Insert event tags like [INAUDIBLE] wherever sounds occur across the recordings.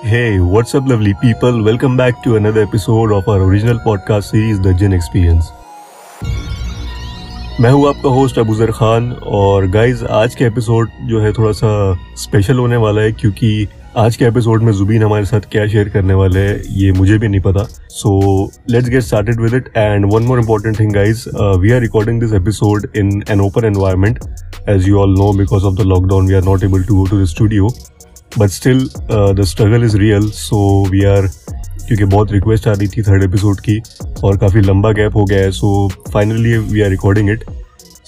Hey, what's up, lovely people? Welcome back to another episode of our original podcast series, The Gin Experience. मैं हूँ आपका host Abuzar Khan और guys आज के episode जो है थोड़ा सा स्पेशल होने वाला है क्योंकि आज के एपिसोड में जुबीन हमारे साथ क्या शेयर करने वाले हैं ये मुझे भी नहीं पता so let's get started with it and one more important thing guys we are recording this episode in an open environment as you all know because of the lockdown we are not able to go to the studio but still the struggle is real so we are क्योंकि बहुत request आ रही थी third episode की, और काफ़ी लंबा gap हो गया है so finally we are recording it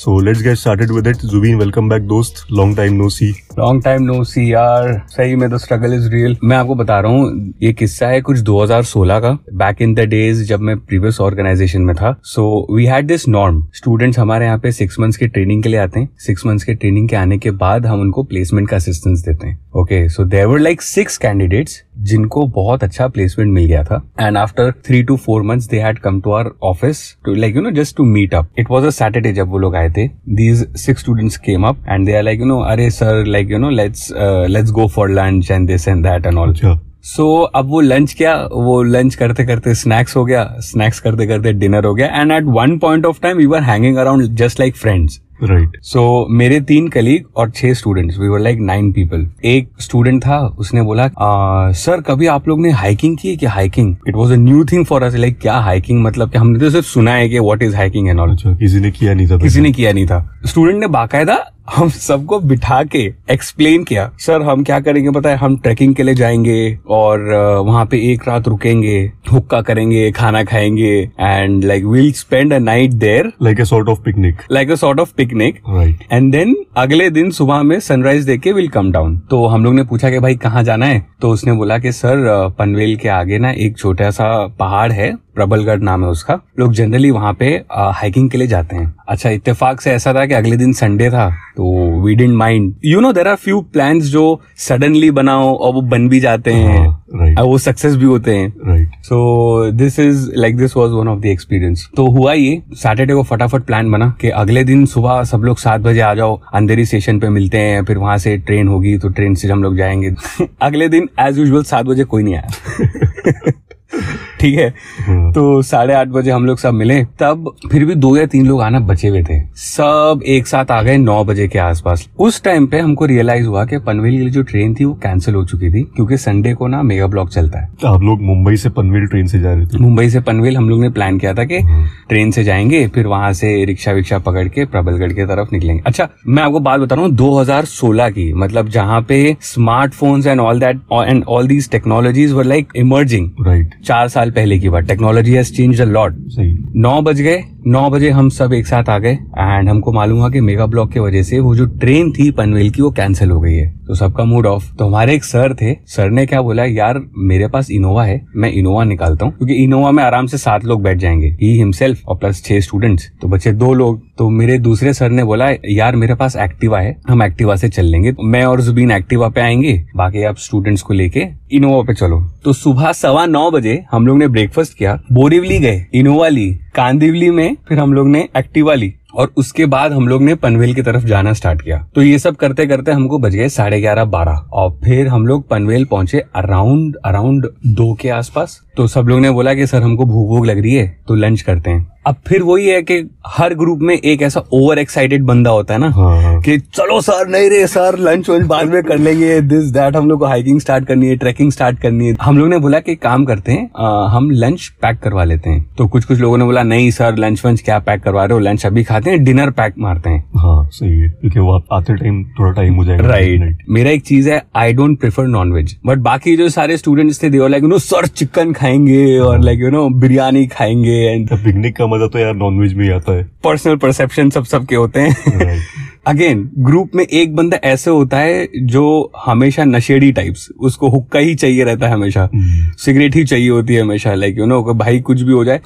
so let's get started with it Zubin welcome back दोस्त. Long time no see long time no see यार. सही में तो स्ट्रगल इज़ रियल मैं आपको बता रहा हूँ, ये किस्सा है कुछ 2016 का बैक इन द डेज़ जब मैं प्रीवियस ऑर्गेनाइजेशन में था. So we had this norm students हमारे यहाँ पे सिक्स मंथ्स के ट्रेनिंग के लिए आते हैं. सिक्स मंथ्स के ट्रेनिंग के आने के बाद हम उनको प्लेसमेंट का असिस्टेंस देते हैं. Okay so there were like six candidates जिनको बहुत अच्छा प्लेसमेंट मिल गया था. And after three to four months they had come to our office to like you know just to meet up it was a Saturday जब वो लोग आए थे। These six students came up and they are like you know अरे sir like you know let's let's go for lunch and this and that and all so so अब वो lunch क्या वो लंच करते करते स्नैक्स हो गया। Snacks करते करते डिनर हो गया। And at one point of time you are hanging around just like friends right so मेरे तीन कलीग और छह students we were like nine people एक स्टूडेंट था उसने बोला सर कभी आप लोग ने हाइकिंग की है क्या? Hiking it was a new thing for us like क्या हाइकिंग मतलब कि हमने तो सिर्फ़ सुना है कि what is hiking and all किसी ने किया नहीं था किसी ने किया नहीं था। स्टूडेंट ने बाकायदा हम सबको बिठा के एक्सप्लेन किया सर हम क्या करेंगे पता है? हम ट्रैकिंग के लिए जाएँगे और वहाँ पे एक रात रुकेंगे हुक्का करेंगे खाना खाएँगे and like will spend a night there like a sort of picnic like a sort of picnic right and then अगले दिन सुबह में सनराइज देख के विल कम डाउन तो हम लोग ने पूछा कि भाई कहाँ जाना है? तो उसने बोला कि सर पनवेल के आगे ना एक छोटा सा पहाड़ है प्रबलगढ़ नाम है उसका। लोग जनरली वहाँ पे हाइकिंग के लिए जाते हैं। अच्छा इत्तेफाक से ऐसा था कि अगले दिन संडे था तो we didn't mind you know there are few plan जो सडनली बनाओ और वो बन भी जाते हैं राइट और वो सक्सेस भी होते हैं. So this is like this was one of the experience तो हुआ ये सैटरडे को फटाफट प्लान बना कि अगले दिन सुबह सब लोग सात बजे आ जाओ अंधेरी स्टेशन पे मिलते हैं फिर वहाँ से ट्रेन होगी तो ट्रेन से हम लोग जाएँगे. [LAUGHS] अगले दिन एज यूजल सात बजे कोई नहीं आया. [LAUGHS] ठीक है? हाँ। तो साढ़े आठ बजे हम लोग सब मिले। तब फिर भी दो या तीन लोग आना बचे हुए थे। सब एक साथ आ गए नौ बजे के आसपास। उस टाइम पे हमको रियलाइज़ हुआ कि पनवेल की जो ट्रेन थी वो कैंसिल हो चुकी थी क्योंकि संडे को ना मेगा ब्लॉक चलता है। तो आप लोग मुंबई से पनवेल ट्रेन से जा रहे थे? मुंबई से पनवेल हम लोग ने प्लान किया था कि ट्रेन से जाएँगे फिर वहाँ से रिक्शा विक्शा पकड़ के प्रबलगढ़ की तरफ़ निकलेंगे। अच्छा मैं आपको बात बता रहा हूँ 2016 की मतलब जहाँ पे smartphones and all that and all these technologies were like emerging right चार साल पहले की बात। Technology has change a lot सही। नौ बज गए नौ बजे हम सब एक साथ आ गए एंड हमको मालूम हुआ कि मेगा ब्लॉक की वजह से वो जो ट्रेन थी पनवेल की, वो कैंसिल हो गई है। तो सबका मूड ऑफ़ तो हमारे एक सर थे। सर ने क्या बोला, यार, मेरे पास इनोवा है, मैं इनोवा निकालता हूँ, क्योंकि इनोवा में आराम से सात लोग बैठ जाएँगे ही हिमसेल्फ और प्लस छह स्टूडेंट्स तो बच्चे दो लोग। तो मेरे दूसरे सर ने बोला, यार, मेरे पास एक्टिवा है, हम एक्टिवा से चल लेंगे मैं और जुबीन एक्टिवा पे आएँगे, बाकी आप स्टूडेंट्स को लेके इनोवा पे चलो। तो सुबह सवा नौ बजे हम लोग ने ब्रेकफास्ट किया बोरीवली गए इनोवा ली। कांदिवली में फिर हम लोग ने एक्टिवा ली और उसके बाद हम लोग ने पनवेल की तरफ़ जाना स्टार्ट किया। तो ये सब करते करते हमको बज गए साढ़े ग्यारह बारह और फिर हम लोग पनवेल पहुँचे अराउंड अराउंड दो के आसपास। तो सब लोग ने बोला कि सर हमको भूख भूख लग रही है तो लंच करते हैं। अब फिर वही है कि हर ग्रुप में एक ऐसा ओवर एक्साइटेड बंदा होता है ना हाँ हाँ। कि चलो सर नहीं रे सर लंच वंच बाद में कर लेंगे दिस दैट हम लोग को हाइकिंग स्टार्ट करनी है ट्रैकिंग स्टार्ट करनी है। हम लोग ने बोला कि काम करते हैं आ, हम लंच पैक करवा लेते हैं। तो कुछ कुछ लोगों ने बोला नहीं सर लंच वंच क्या पैक करवा रहे हो? लंच अभी खाते हैं डिनर पैक मारते हैं। हाँ सही है क्योंकि वो आते टाइम थोड़ा टाइम हो जाएगा। राइट मेरा एक चीज़ है I don't prefer non veg but बाकी जो सारे स्टूडेंट्स थे लाइक नो सर चिकन खाएँगे और लाइक यू नो बिरयानी खाएँगे एंड पिकनिक का मज़ा तो यार नॉनवेज में ही आता है। पर्सनल परसेप्शन सब सबके होते हैं। अगेन ग्रुप [LAUGHS] में एक बंदा ऐसे होता है जो हमेशा नशेड़ी टाइप्स उसको हुक्का ही चाहिए रहता है हमेशा। सिगरेट ही चाहिए होती है हमेशा लाइक यू नो भाई कुछ भी हो जाए।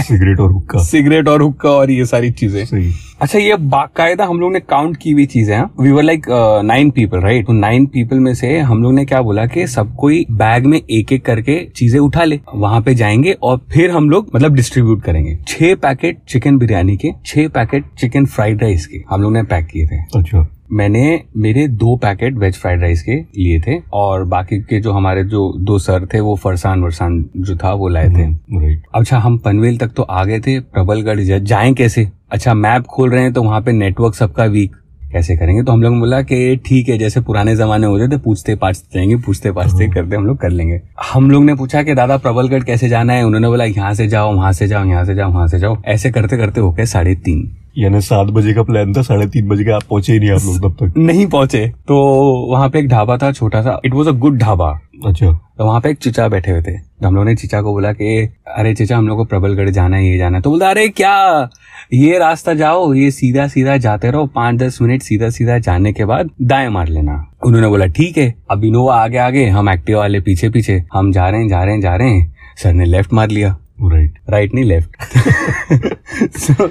सिगरेट और हुक्का। [LAUGHS] सिगरेट और हुक्का और ये सारी चीज़ें। सही। अच्छा ये बाकायदा हम लोग ने काउंट की हुई चीज़ें हैं? We were like nine people right तो नाइन पीपल में से हम लोग ने क्या बोला कि सब कोई बैग में एक एक करके चीज़ें उठा ले वहाँ पे जाएँगे और फिर हम लोग मतलब डिस्ट्रीब्यूट करेंगे। छह पैकेट चिकन बिरयानी के छह पैकेट चिकन फ्राइड राइस के हम लोग ने पैक किए थे। अच्छा। मैंने मेरे दो पैकेट वेज फ्राइड राइस के लिए थे और बाकी के जो हमारे जो दो सर थे वो फरसान वरसान जो था वो लाए थे। राइट अच्छा हम पनवेल तक तो आ गए थे प्रबलगढ़ जाए कैसे? अच्छा मैप खोल रहे हैं तो वहाँ पे नेटवर्क सबका वीक कैसे करेंगे? तो हम लोग बोला कि ठीक है जैसे पुराने जमाने होते थे पूछते पाछते जाएँगे पूछते पाछते करते हम लोग कर लेंगे। हम लोग ने पूछा कि दादा प्रबलगढ़ कैसे जाना है? उन्होंने बोला यहाँ से जाओ वहाँ से जाओ यहाँ से जाओ वहाँ से जाओ। ऐसे करते करते हो गए साढ़े तीन। यानी सात बजे का प्लान था साढ़े तीन बजे का आप पहुँचे ही नहीं आप लोग तब तक। नहीं पहुँचे तो वहाँ पे एक ढाबा था छोटा सा। It was a good dhaba. अच्छा। तो वहाँ पे एक चिचा बैठे हुए थे। तो हम लोग ने चिचा को बोला कि अरे चिचा हम लोग को प्रबलगढ़ जाना है ये जाना है। तो बोलता अरे क्या? ये रास्ता जाओ ये सीधा सीधा जाते रहो पाँच दस मिनट सीधा सीधा जाने के बाद दाएँ मार लेना। उन्होंने बोला ठीक है अब इनोवा आगे आगे हम एक्टिव वाले पीछे पीछे हम जा रहे हैं जा रहे हैं जा रहे हैं। सर ने लेफ़्ट मार लिया। राइट राइट नहीं left so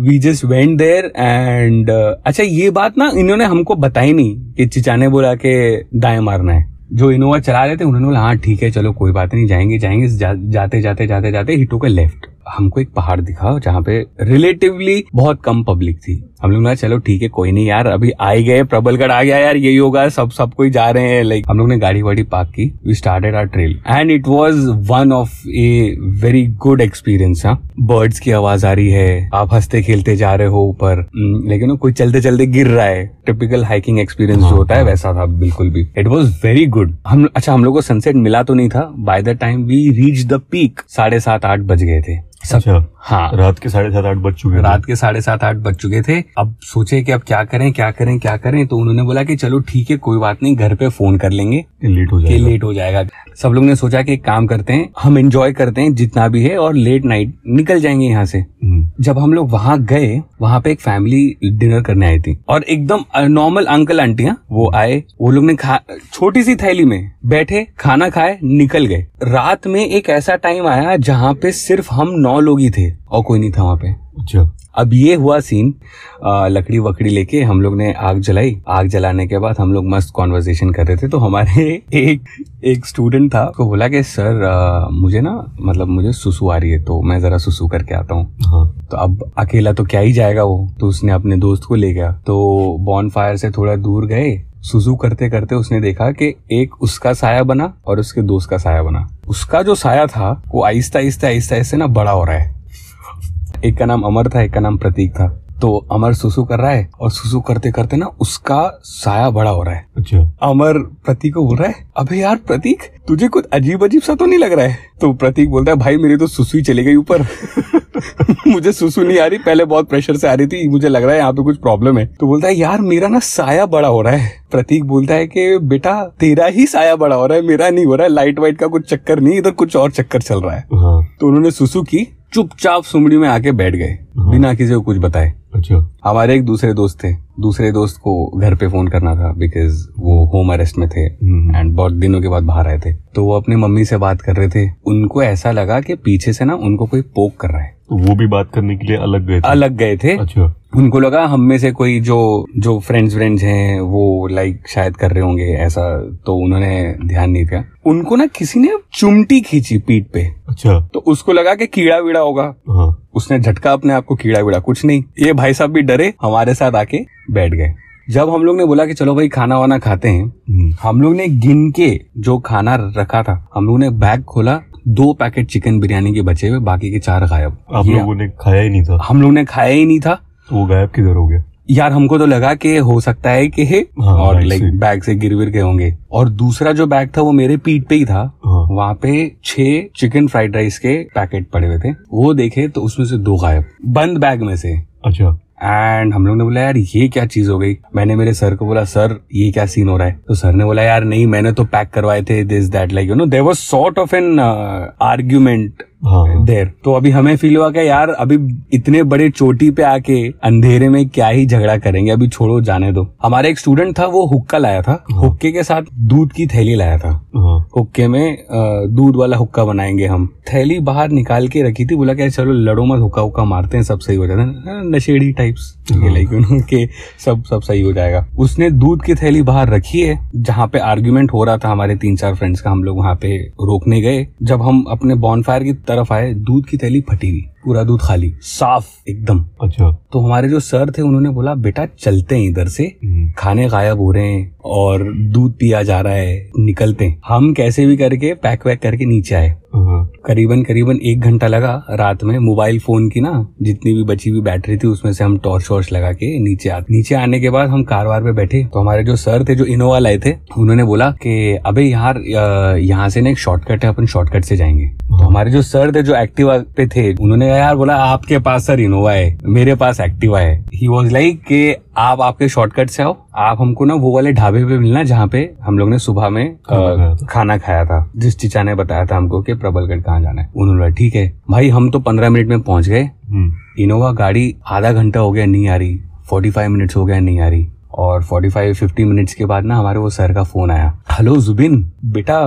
we just went there and अच्छा ये बात ना इन्होंने हमको बताई नहीं कि चिचा ने बोला के दाएँ मारना है। जो इनोवा चला रहे थे उन्होंने बोला हाँ ठीक है चलो कोई बात नहीं जाएँगे जाएँगे जा, जाते जाते जाते जाते हिटो के लेफ़्ट हमको एक पहाड़ दिखा जहाँ पे रिलेटिवली बहुत कम पब्लिक थी। हम लोग ने चलो ठीक है कोई नहीं यार अभी आ ही गए प्रबलगढ़ आ गया यार यही होगा सब सब कोई जा रहे हैं। लाइक हम लोग ने गाड़ी वाड़ी पार्क की we started our trail and it was one of a very good experience हाँ। बर्ड्स की आवाज़ आ रही है आप हँसते खेलते जा रहे हो ऊपर। हम्म, लेकिन कोई चलते चलते गिर रहा है। टिपिकल हाइकिंग एक्सपीरियंस जो होता है वैसा था बिल्कुल भी। इट वॉज़ वेरी गुड हम अच्छा हम लोग को सनसेट मिला तो नहीं था। By the time we reach the peak साढ़े सात आठ बज गए थे। सब अच्छा। हाँ। रात के साढ़े सात आठ बज चुके रात के साढ़े सात आठ बज चुके थे। अब सोचे कि अब क्या करें क्या करें क्या करें तो उन्होंने बोला कि चलो ठीक है कोई बात नहीं घर पे फ़ोन कर लेंगे। लेट हो जाएगा। लेट हो जाएगा। सब लोग ने सोचा कि एक काम करते हैं हम एंजॉय करते हैं जितना भी है और लेट नाइट निकल जाएँगे यहाँ से। हम्म, जब हम लोग वहाँ गए, वहाँ पे एक फैमिली डिनर करने आई थी। और एकदम नॉर्मल अंकल आंटिया वो आए। वो लोग ने खा, छोटी सी थैली में बैठे, खाना खाए, निकल गए। रात में एक ऐसा टाइम आया जहाँ पे सिर्फ़ हम नौ लोग ही थे और कोई नहीं था वहाँ पे। अच्छा। अब ये हुआ सीन अ, लकड़ी वकड़ी लेके हम लोग ने आग जलाई। आग जलाने के बाद हम लोग मस्त कॉन्वर्जेशन कर रहे थे। तो हमारे [LAUGHS] एक एक स्टूडेंट था उसको बोला कि सर अ, मुझे ना मतलब मुझे सुसु आ रही है तो मैं जरा सुसु करके आता हूँ। हाँ। तो अब अकेला तो क्या ही जाएगा वो? तो उसने अपने दोस्त को ले गया। तो बॉन फायर से थोड़ा दूर गए। सुसु करते करते उसने देखा कि एक उसका साया बना और उसके दोस्त का साया बना। उसका जो साया था वो आहिस्ता आहिस्ता आहिस्ता आहिस्ता ना बड़ा हो रहा है। एक का नाम अमर था एक का नाम प्रतीक था। तो अमर सुसु कर रहा है और सुसु करते करते ना उसका साया बड़ा हो रहा है। अच्छा। अमर प्रतीक को बोल रहा है अबे यार प्रतीक तुझे कुछ अजीब अजीब सा तो नहीं लग रहा है? तो प्रतीक बोलता है भाई मेरी तो सुसु ही चली गई ऊपर। [LAUGHS] मुझे सुसु नहीं आ रही पहले बहुत प्रेशर से आ रही थी मुझे लग रहा है यहाँ पे कुछ प्रॉब्लम है। तो बोलता है यार मेरा ना साया बड़ा हो रहा है। प्रतीक बोलता है कि बेटा तेरा ही साया बड़ा हो रहा है मेरा नहीं हो रहा है लाइट वाइट का कुछ चक्कर नहीं इधर कुछ और चक्कर चल रहा है। हाँ। तो उन्होंने सुसु की चुपचाप सुमड़ी में आके बैठ गए। बिना किसी को कुछ बताए। अच्छा। हमारे एक दूसरे दोस्त थे। दूसरे दोस्त को घर पे फ़ोन करना था बिकॉज़ वो होम अरेस्ट में थे हम्म, एंड बहुत दिनों के बाद बाहर आए थे। तो वो अपनी मम्मी से बात कर रहे थे। उनको ऐसा लगा कि पीछे से ना उनको कोई पोक कर रहा है। तो वो भी बात करने के लिए अलग गए थे? अलग गए थे। अच्छा। उनको लगा हम में से कोई जो जो फ्रेंड्स फ्रेंड्स हैं वो लाइक शायद कर रहे होंगे ऐसा तो उन्होंने ध्यान नहीं दिया। उनको ना किसी ने चुमटी खींची पीठ पे। अच्छा। तो उसको लगा कि कीड़ा वीड़ा होगा। हाँ। उसने झटका अपने आप को कीड़ा वीड़ा कुछ नहीं। ये भाई साहब भी डरे हमारे साथ आके बैठ गए। जब हम लोग ने बोला कि चलो भाई खाना वाना खाते हैं हम्म, हम लोग ने गिन के जो खाना रखा था हम लोग ने बैग खोला दो पैकेट चिकन बिरयानी के बचे हुए बाकी के चार गायब। आप ये लोगों ने खाया ही नहीं था। हम लोग ने खाया ही नहीं था। तो वो गायब किधर हो गया? यार हमको तो लगा कि हो सकता है कि हाँ, और लाइक बैग से गिर विर गए होंगे। और दूसरा जो बैग था वो मेरे पीठ पे ही था। हाँ। वहाँ पे छह चिकन फ्राइड राइस के पैकेट पड़े हुए थे। वो देखे तो उसमें से दो गायब। बंद बैग में से। अच्छा। एंड हम लोग ने बोला, यार, ये क्या चीज़ हो गई? मैंने मेरे सर को बोला, सर, ये क्या सीन हो रहा है? तो सर ने बोला, यार, नहीं, मैंने तो पैक करवाए थे this that like you know there was sort of an argument there तो अभी हमें फील हुआ कि यार अभी इतने बड़े चोटी पे आके अंधेरे में क्या ही झगड़ा करेंगे अभी छोड़ो जाने दो। हमारा एक स्टूडेंट था वो हुक्का लाया था। हुक्के के साथ दूध की थैली लाया था। हाँ। हुक्के में दूध वाला हुक्का बनाएँगे हम। थैली बाहर निकाल के रखी थी बोला क्या चलो लड़ो मत हुक्का हुक्का मारते हैं सब सही हो जाता है। नशेड़ी टाइप्स लाइक यू नो के सब सब सही हो जाएगा। उसने दूध की थैली बाहर रखी है जहाँ पे आर्ग्यूमेंट हो रहा था हमारे तीन चार फ्रेंड्स का हम लोग वहाँ पे रोकने गए। जब हम अपने बॉनफायर की तरफ़ आए दूध की थैली फटी हुई पूरा दूध खाली साफ़ एकदम। अच्छा। तो हमारे जो सर थे उन्होंने बोला बेटा चलते हैं इधर से। हम्म, खाने गायब हो रहे हैं और दूध पिया जा रहा है निकलते हैं। हम कैसे भी करके पैक वैक करके नीचे आए। हाँ, करीबन करीबन एक घंटा लगा रात में। मोबाइल फ़ोन की ना जितनी भी बची हुई बैटरी थी, उसमें से हम टॉर्च वॉर्च लगा के नीचे आते नीचे आने के बाद हम कार वार पे बैठे। तो हमारे जो सर थे, जो इनोवा लाए थे, उन्होंने बोला कि, अबे यार यहाँ से ना एक शॉर्टकट है, अपन शॉर्टकट से जाएँगे। तो हमारे जो सर थे, जो एक्टिवा पे थे, उन्होंने यार बोला, आपके पास सर इनोवा है, मेरे पास एक्टिवा है। ही वॉज़ लाइक कि आप आपके शॉर्टकट से आओ। आप हमको ना वो वाले ढाबे पे मिलना जहाँ पे हम लोग ने सुबह में आ, खाना खाया था। खाना खाया था। जिस चीचा ने बताया था हमको कि प्रबलगढ़ कहाँ जाना है। उन्होंने ठीक है भाई हम तो पंद्रह मिनट में पहुँच गए। हम्म, इनोवा गाड़ी आधा घंटा हो गया नहीं आ रही। फोर्टी फाइव मिनट्स हो गया नहीं आ रही। और 45 50 मिनट्स के बाद ना हमारे वो सर का फ़ोन आया। हेलो जुबिन बेटा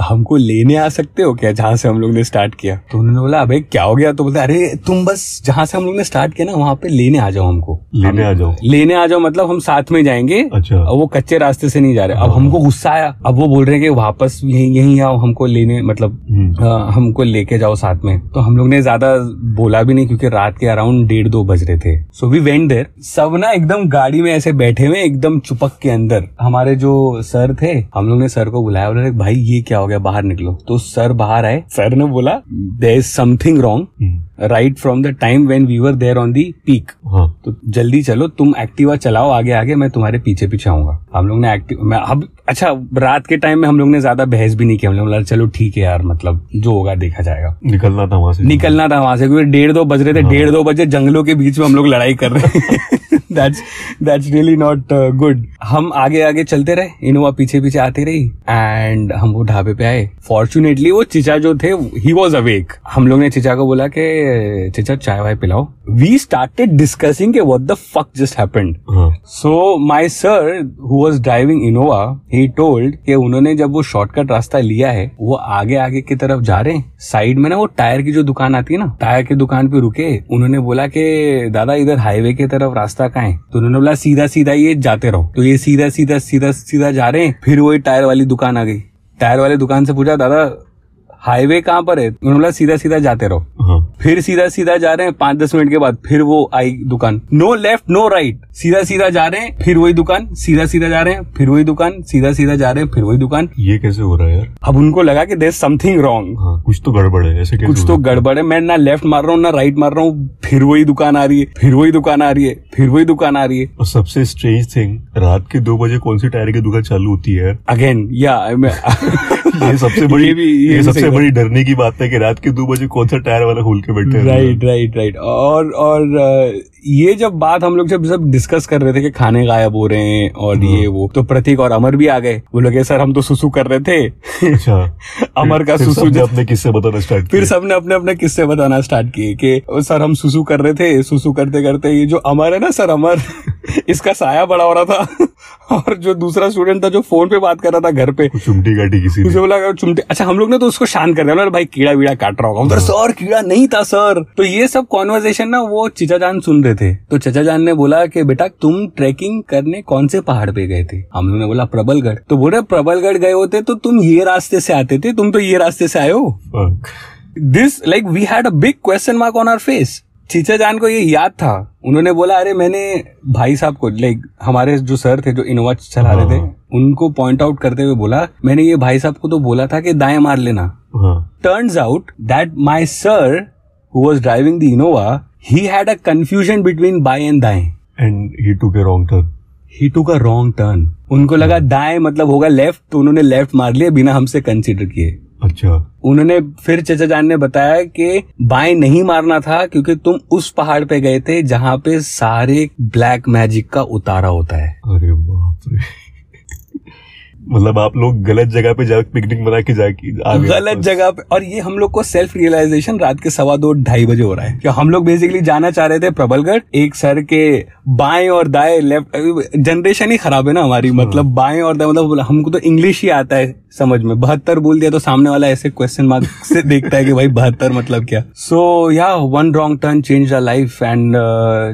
हमको लेने आ सकते हो क्या जहाँ से हम लोग ने स्टार्ट किया? तो उन्होंने बोला अबे क्या हो गया? तो बोलते अरे तुम बस जहाँ से हम लोग ने स्टार्ट किया ना वहाँ पे लेने आ जाओ हमको। लेने आ जाओ? लेने आ जाओ मतलब हम साथ में जाएँगे। अच्छा। वो कच्चे रास्ते से नहीं जा रहे। अब हमको गुस्सा आया। अब वो बोल रहे हैं कि वापस यही यही आओ हमको लेने मतलब हम्म, हमको लेके जाओ साथ में। तो हम लोग ने ज़्यादा बोला भी नहीं क्योंकि रात के अराउंड डेढ़ दो बज रहे थे। सो वी वेंट देर सब ना एकदम गाड़ी में ऐसे बैठे हुए एकदम चुपक के अंदर। हमारे जो सर थे हम लोग ने सर को बुलाया बोले भाई ये क्या हो गया? बाहर निकलो। तो सर बाहर आए। सर ने बोला there is something wrong right from the time when we were there on the peak हाँ। तो जल्दी चलो तुम एक्टिवा चलाओ आगे आगे मैं तुम्हारे पीछे पीछे आऊँगा। हम लोग ने एक्टिव मैं अब अच्छा रात के टाइम में हम लोग ने ज़्यादा बहस भी नहीं किया हम लोग बोला चलो ठीक है यार मतलब जो होगा देखा जाएगा। निकलना था वहाँ से। निकलना था वहाँ से क्योंकि डेढ़ दो बज रहे थे डेढ़ दो बजे जंगलों के बीच में हम लोग लड़ाई कर रहे that's that's really not good हम आगे आगे चलते रहे। इनोवा पीछे पीछे आती रही। एंड हम वो ढाबे पे आए। फॉर्चुनेटली वो चिचा जो थे ही वॉज़ अवेक हम लोग ने चिचा को बोला कि चिचा चाय वाय पिलाओ। वी स्टार्टेड डिस्कसिंग के what the fuck just happened so my sir who was driving Innova he told कि उन्होंने जब वो शॉर्टकट रास्ता लिया है वो आगे आगे की तरफ़ जा रहे हैं। साइड में ना वो टायर की जो दुकान आती है ना टायर की दुकान पे रुके। उन्होंने बोला कि दादा इधर हाईवे की तरफ़ रास्ता कहाँ है? तो उन्होंने बोला, सीधा सीधा ये जाते रहो। तो ये सीधा सीधा सीधा सीधा जा रहे हैं, फिर वही टायर वाली दुकान आ गई। टायर वाली दुकान से पूछा, दादा हाईवे कहाँ पर है? उन्होंने बोला सीधा सीधा जाते रहो। हाँ। फिर सीधा सीधा जा रहे हैं पाँच दस मिनट के बाद फिर वो आई दुकान। नो लेफ़्ट नो राइट सीधा सीधा जा रहे हैं फिर वही दुकान। सीधा सीधा जा रहे हैं फिर वही दुकान। सीधा सीधा जा रहे हैं फिर वही दुकान। ये कैसे हो रहा है यार? अब उनको लगा कि देर समथिंग रॉन्ग कुछ तो गड़बड़ है ऐसे कुछ तो गड़बड़ है। मैं ना लेफ़्ट मार रहा हूँ ना राइट मार रहा हूँ फिर वही दुकान आ रही है फिर वही दुकान आ रही है फिर वही दुकान आ रही है। है? और सबसे स्ट्रेंज थिंग रात के दो बजे कौन सी टायर की दुकान चालू होती है? अगेन या [LAUGHS] ये सबसे बड़ी ये भी ये ये सबसे बड़ी डरने की बात है कि रात के दो बजे कौन सा टायर वाला खोल के बैठे राइट राइट राइट और और ये जब बात हम लोग जब सब डिस्कस कर रहे थे कि खाने गायब हो रहे हैं और ये वो तो प्रतीक और अमर भी आ गए। वो लोग सर हम तो सुसु कर रहे थे। अच्छा। [LAUGHS] अमर का सुसु जब अपने किस्से बताना स्टार्ट फिर सबने अपने अपने किस्से बताना स्टार्ट किए कि सर हम सुसु कर रहे थे। सुसु करते करते ये जो अमर है ना सर अमर। इसका साया बड़ा हो रहा था। और जो दूसरा स्टूडेंट था जो फ़ोन पे बात कर रहा था घर पे चुमटी काटी किसी उसे बोला "अगर चुमटे अच्छा हम लोग ने तो उसको शांत कर दिया। भाई कीड़ा वीड़ा काट रहा होगा। सर कीड़ा नहीं था सर। तो ये सब कॉन्वर्जेशन ना वो चिचा जान सुन रहे थे। तो चचा जान ने बोला कि बेटा तुम ट्रैकिंग करने कौन से पहाड़ पे गए थे? हम लोग ने बोला प्रबलगढ़। तो बोले प्रबलगढ़ गए होते तो तुम ये रास्ते से आते थे? तुम तो ये रास्ते से आए हो? This like we had a big question mark on our face चीचा जान को ये याद था। उन्होंने बोला अरे मैंने भाई साहब को लाइक हमारे जो सर थे जो इनोवा चला रहे थे उनको पॉइंट आउट करते हुए बोला मैंने ये भाई साहब को तो बोला था कि दाएँ मार लेना। हाँ। Out that my sir who was driving the innova he had a confusion between बाएँ and दाएँ। एंड ही टू के wrong turn he took a wrong turn उनको लगा दाएँ मतलब होगा लेफ़्ट तो उन्होंने लेफ़्ट मार लिया बिना हमसे कंसिडर किए। अच्छा। उन्होंने फिर चचा जान ने बताया कि बाएँ नहीं मारना था क्योंकि तुम उस पहाड़ पे गए थे जहाँ पे सारे ब्लैक मैजिक का उतारा होता है। अरे बाप रे। मतलब आप लोग गलत जगह पे जा पिकनिक बना के जाके गलत जगह पे और ये हम लोग को सेल्फ रियलाइजेशन रात के सवा दो ढाई बजे हो रहा है। कि हम लोग बेसिकली जाना चाह रहे थे प्रबलगढ़ एक सर के बाएँ और दाएँ लेफ़्ट जनरेशन ही खराब है ना हमारी मतलब बाएँ और दाएँ मतलब हमको तो इंग्लिश ही आता है समझ में। बहत्तर बोल दिया तो सामने वाला ऐसे क्वेश्चन मार्क [LAUGHS] से देखता है कि भाई बहत्तर मतलब क्या। So yeah one wrong turn change the life and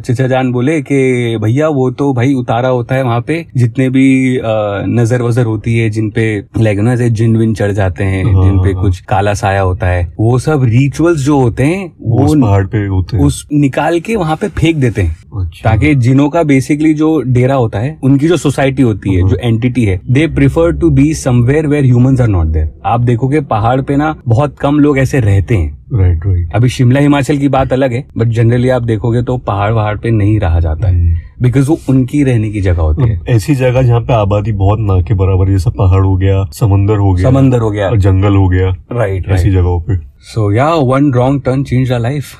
चिचा जान बोले कि भैया वो तो भाई उतारा होता है वहाँ पे जितने भी uh, नज़र वजर होती होती है जिन पे लाइक ना ऐसे जिन विन चढ़ जाते हैं हाँ, जिन पे हाँ। कुछ काला साया होता है वो सब रिचुअल्स जो होते हैं वो उस पहाड़ पे होते हैं। उस निकाल के वहाँ पे फेंक देते हैं। अच्छा। ताकि जिनों का बेसिकली जो डेरा होता है उनकी जो सोसाइटी होती है हाँ। जो एंटिटी है they prefer to be somewhere where humans are not there आप देखोगे पहाड़ पे ना बहुत कम लोग ऐसे रहते हैं। राइट राइट अभी शिमला हिमाचल की बात अलग है बट जनरली आप देखोगे तो पहाड़ वहाड़ पे नहीं रहा जाता है बिकॉज़ वो उनकी रहने की जगह होती है। ऐसी जगह जहाँ पे आबादी बहुत ना के बराबर जैसा पहाड़ हो गया समंदर हो गया समंदर हो गया। और जंगल हो गया राइट ऐसी जगहों पे। So yeah one wrong turn change a life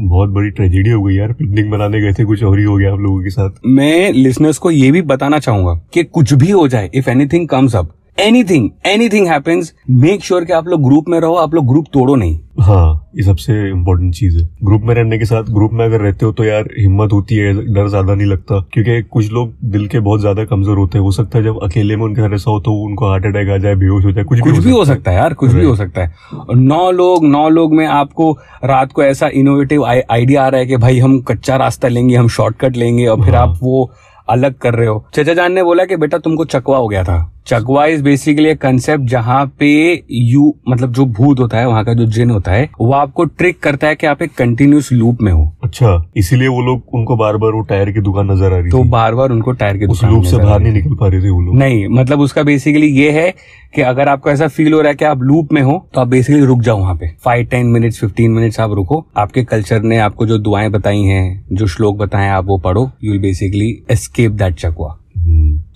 बहुत बड़ी ट्रेजेडी हो गई यार। पिकनिक मनाने गए थे कुछ और ही हो गया आप लोगों के साथ। मैं लिसनर्स को ये भी बताना चाहूँगा कि कुछ भी हो जाए if anything comes up anything anything happens make sure कि आप लोग ग्रुप में रहो आप लोग ग्रुप तोड़ो नहीं। हाँ ये सबसे इम्पोर्टेंट चीज़ है। ग्रुप में रहने के साथ ग्रुप में अगर रहते हो तो यार हिम्मत होती है डर ज़्यादा नहीं लगता। क्योंकि कुछ लोग दिल के बहुत ज़्यादा कमज़ोर होते हैं। हो सकता है जब अकेले में उनके साथ ऐसा हो तो उनको हार्ट अटैक आ जाए बेहोश हो जाए कुछ कुछ भी हो है। सकता है यार कुछ भी हो सकता है। और नौ लोग नौ लोग में आपको रात को ऐसा इनोवेटिव आइडिया आ रहा है कि भाई हम कच्चा रास्ता लेंगे हम शॉर्टकट लेंगे और फिर हाँ। आप वो अलग कर रहे हो। चचा जान ने बोला कि बेटा तुमको चकवा हो गया था। चकवा इज़ बेसिकली कंसेप्ट जहाँ पे यू मतलब जो भूत होता है वहाँ का जो जिन होता है वो आपको ट्रिक करता है कि आप एक कंटिन्यूस लूप में हो। अच्छा इसीलिए वो लोग उनको बार बार वो टायर की दुकान नज़र आ रही तो बार बार उनको टायर के उस दुकान लूप से बाहर नहीं निकल पा रहे थे वो लोग। नहीं मतलब उसका बेसिकली ये है कि अगर आपको ऐसा फील हो रहा है कि आप लूप में हो तो आप बेसिकली रुक जाओ वहाँ पे। Five ten minutes fifteen minutes आप रुको। आपके कल्चर ने आपको जो दुआएँ बताई हैं जो श्लोक बताए आप वो पढ़ो। You will basically escape that चकवा।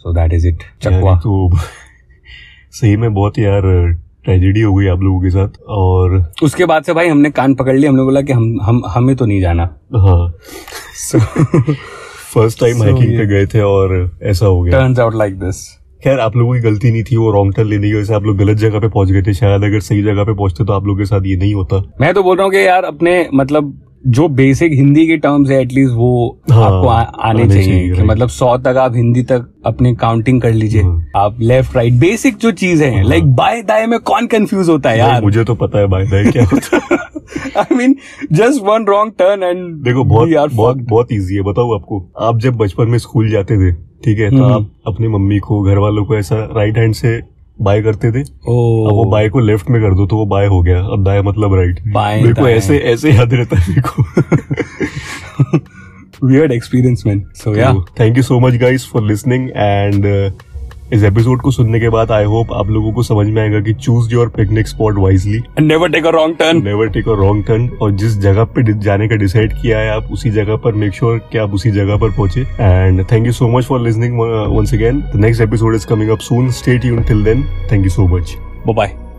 सो दैट इज़ इट चकवा तो [LAUGHS] सही में बहुत यार ट्रेजेडी हो गई आप लोगों के साथ और उसके बाद से भाई हमने कान पकड़ लिया हमने बोला कि हम हम हमें तो नहीं जाना। हाँ। फ़र्स्ट टाइम हाइकिंग पे गए थे और ऐसा हो गया। टर्न्स आउट लाइक दिस खैर आप लोगों की गलती नहीं थी वो रॉन्ग टर्न लेने की वजह से आप लोग गलत जगह पे पहुँच गए थे। शायद अगर सही जगह पे पहुँचते तो आप लोगों के साथ ये नहीं होता। मैं तो बोल रहा हूँ कि यार अपने मतलब जो बेसिक हिंदी के टर्म्स है एटलीस्ट वो हाँ, आपको आ, आने आने चाहिए। चाहिए, कि मतलब सौ तक आप हिंदी तक अपने काउंटिंग कर लीजिए। हाँ। आप लेफ़्ट राइट बेसिक जो चीज़ है लाइक बाय दाएँ में कौन कंफ्यूज होता है यार? मुझे तो पता है भाई भाई क्या होता है। I mean just one wrong turn and देखो बहुत यार बहुत बहुत इजी है बताओ आपको। आप जब बचपन में स्कूल जाते थे ठीक है तो हम्म। आप अपनी मम्मी को घर वालों को ऐसा राइट हैंड से बाय करते थे। अब वो बाय को लेफ़्ट में कर दो तो वो बाय हो गया। अब दाया मतलब राइट मेरे को ऐसे ऐसे याद रहता है मेरे को। Weird experience man so yeah thank you so much guys for listening and uh, इस एपिसोड को सुनने के बाद आई होप आप लोगों को समझ में आएगा कि choose your picnic spot wisely never take a wrong turn never take a wrong turn और जिस जगह पे जाने का डिसाइड किया है आप उसी जगह पर मेक श्योर sure कि आप उसी जगह पर पहुँचे. And thank you so much for listening once again the next episode is coming up soon stay tune till then thank you so much bye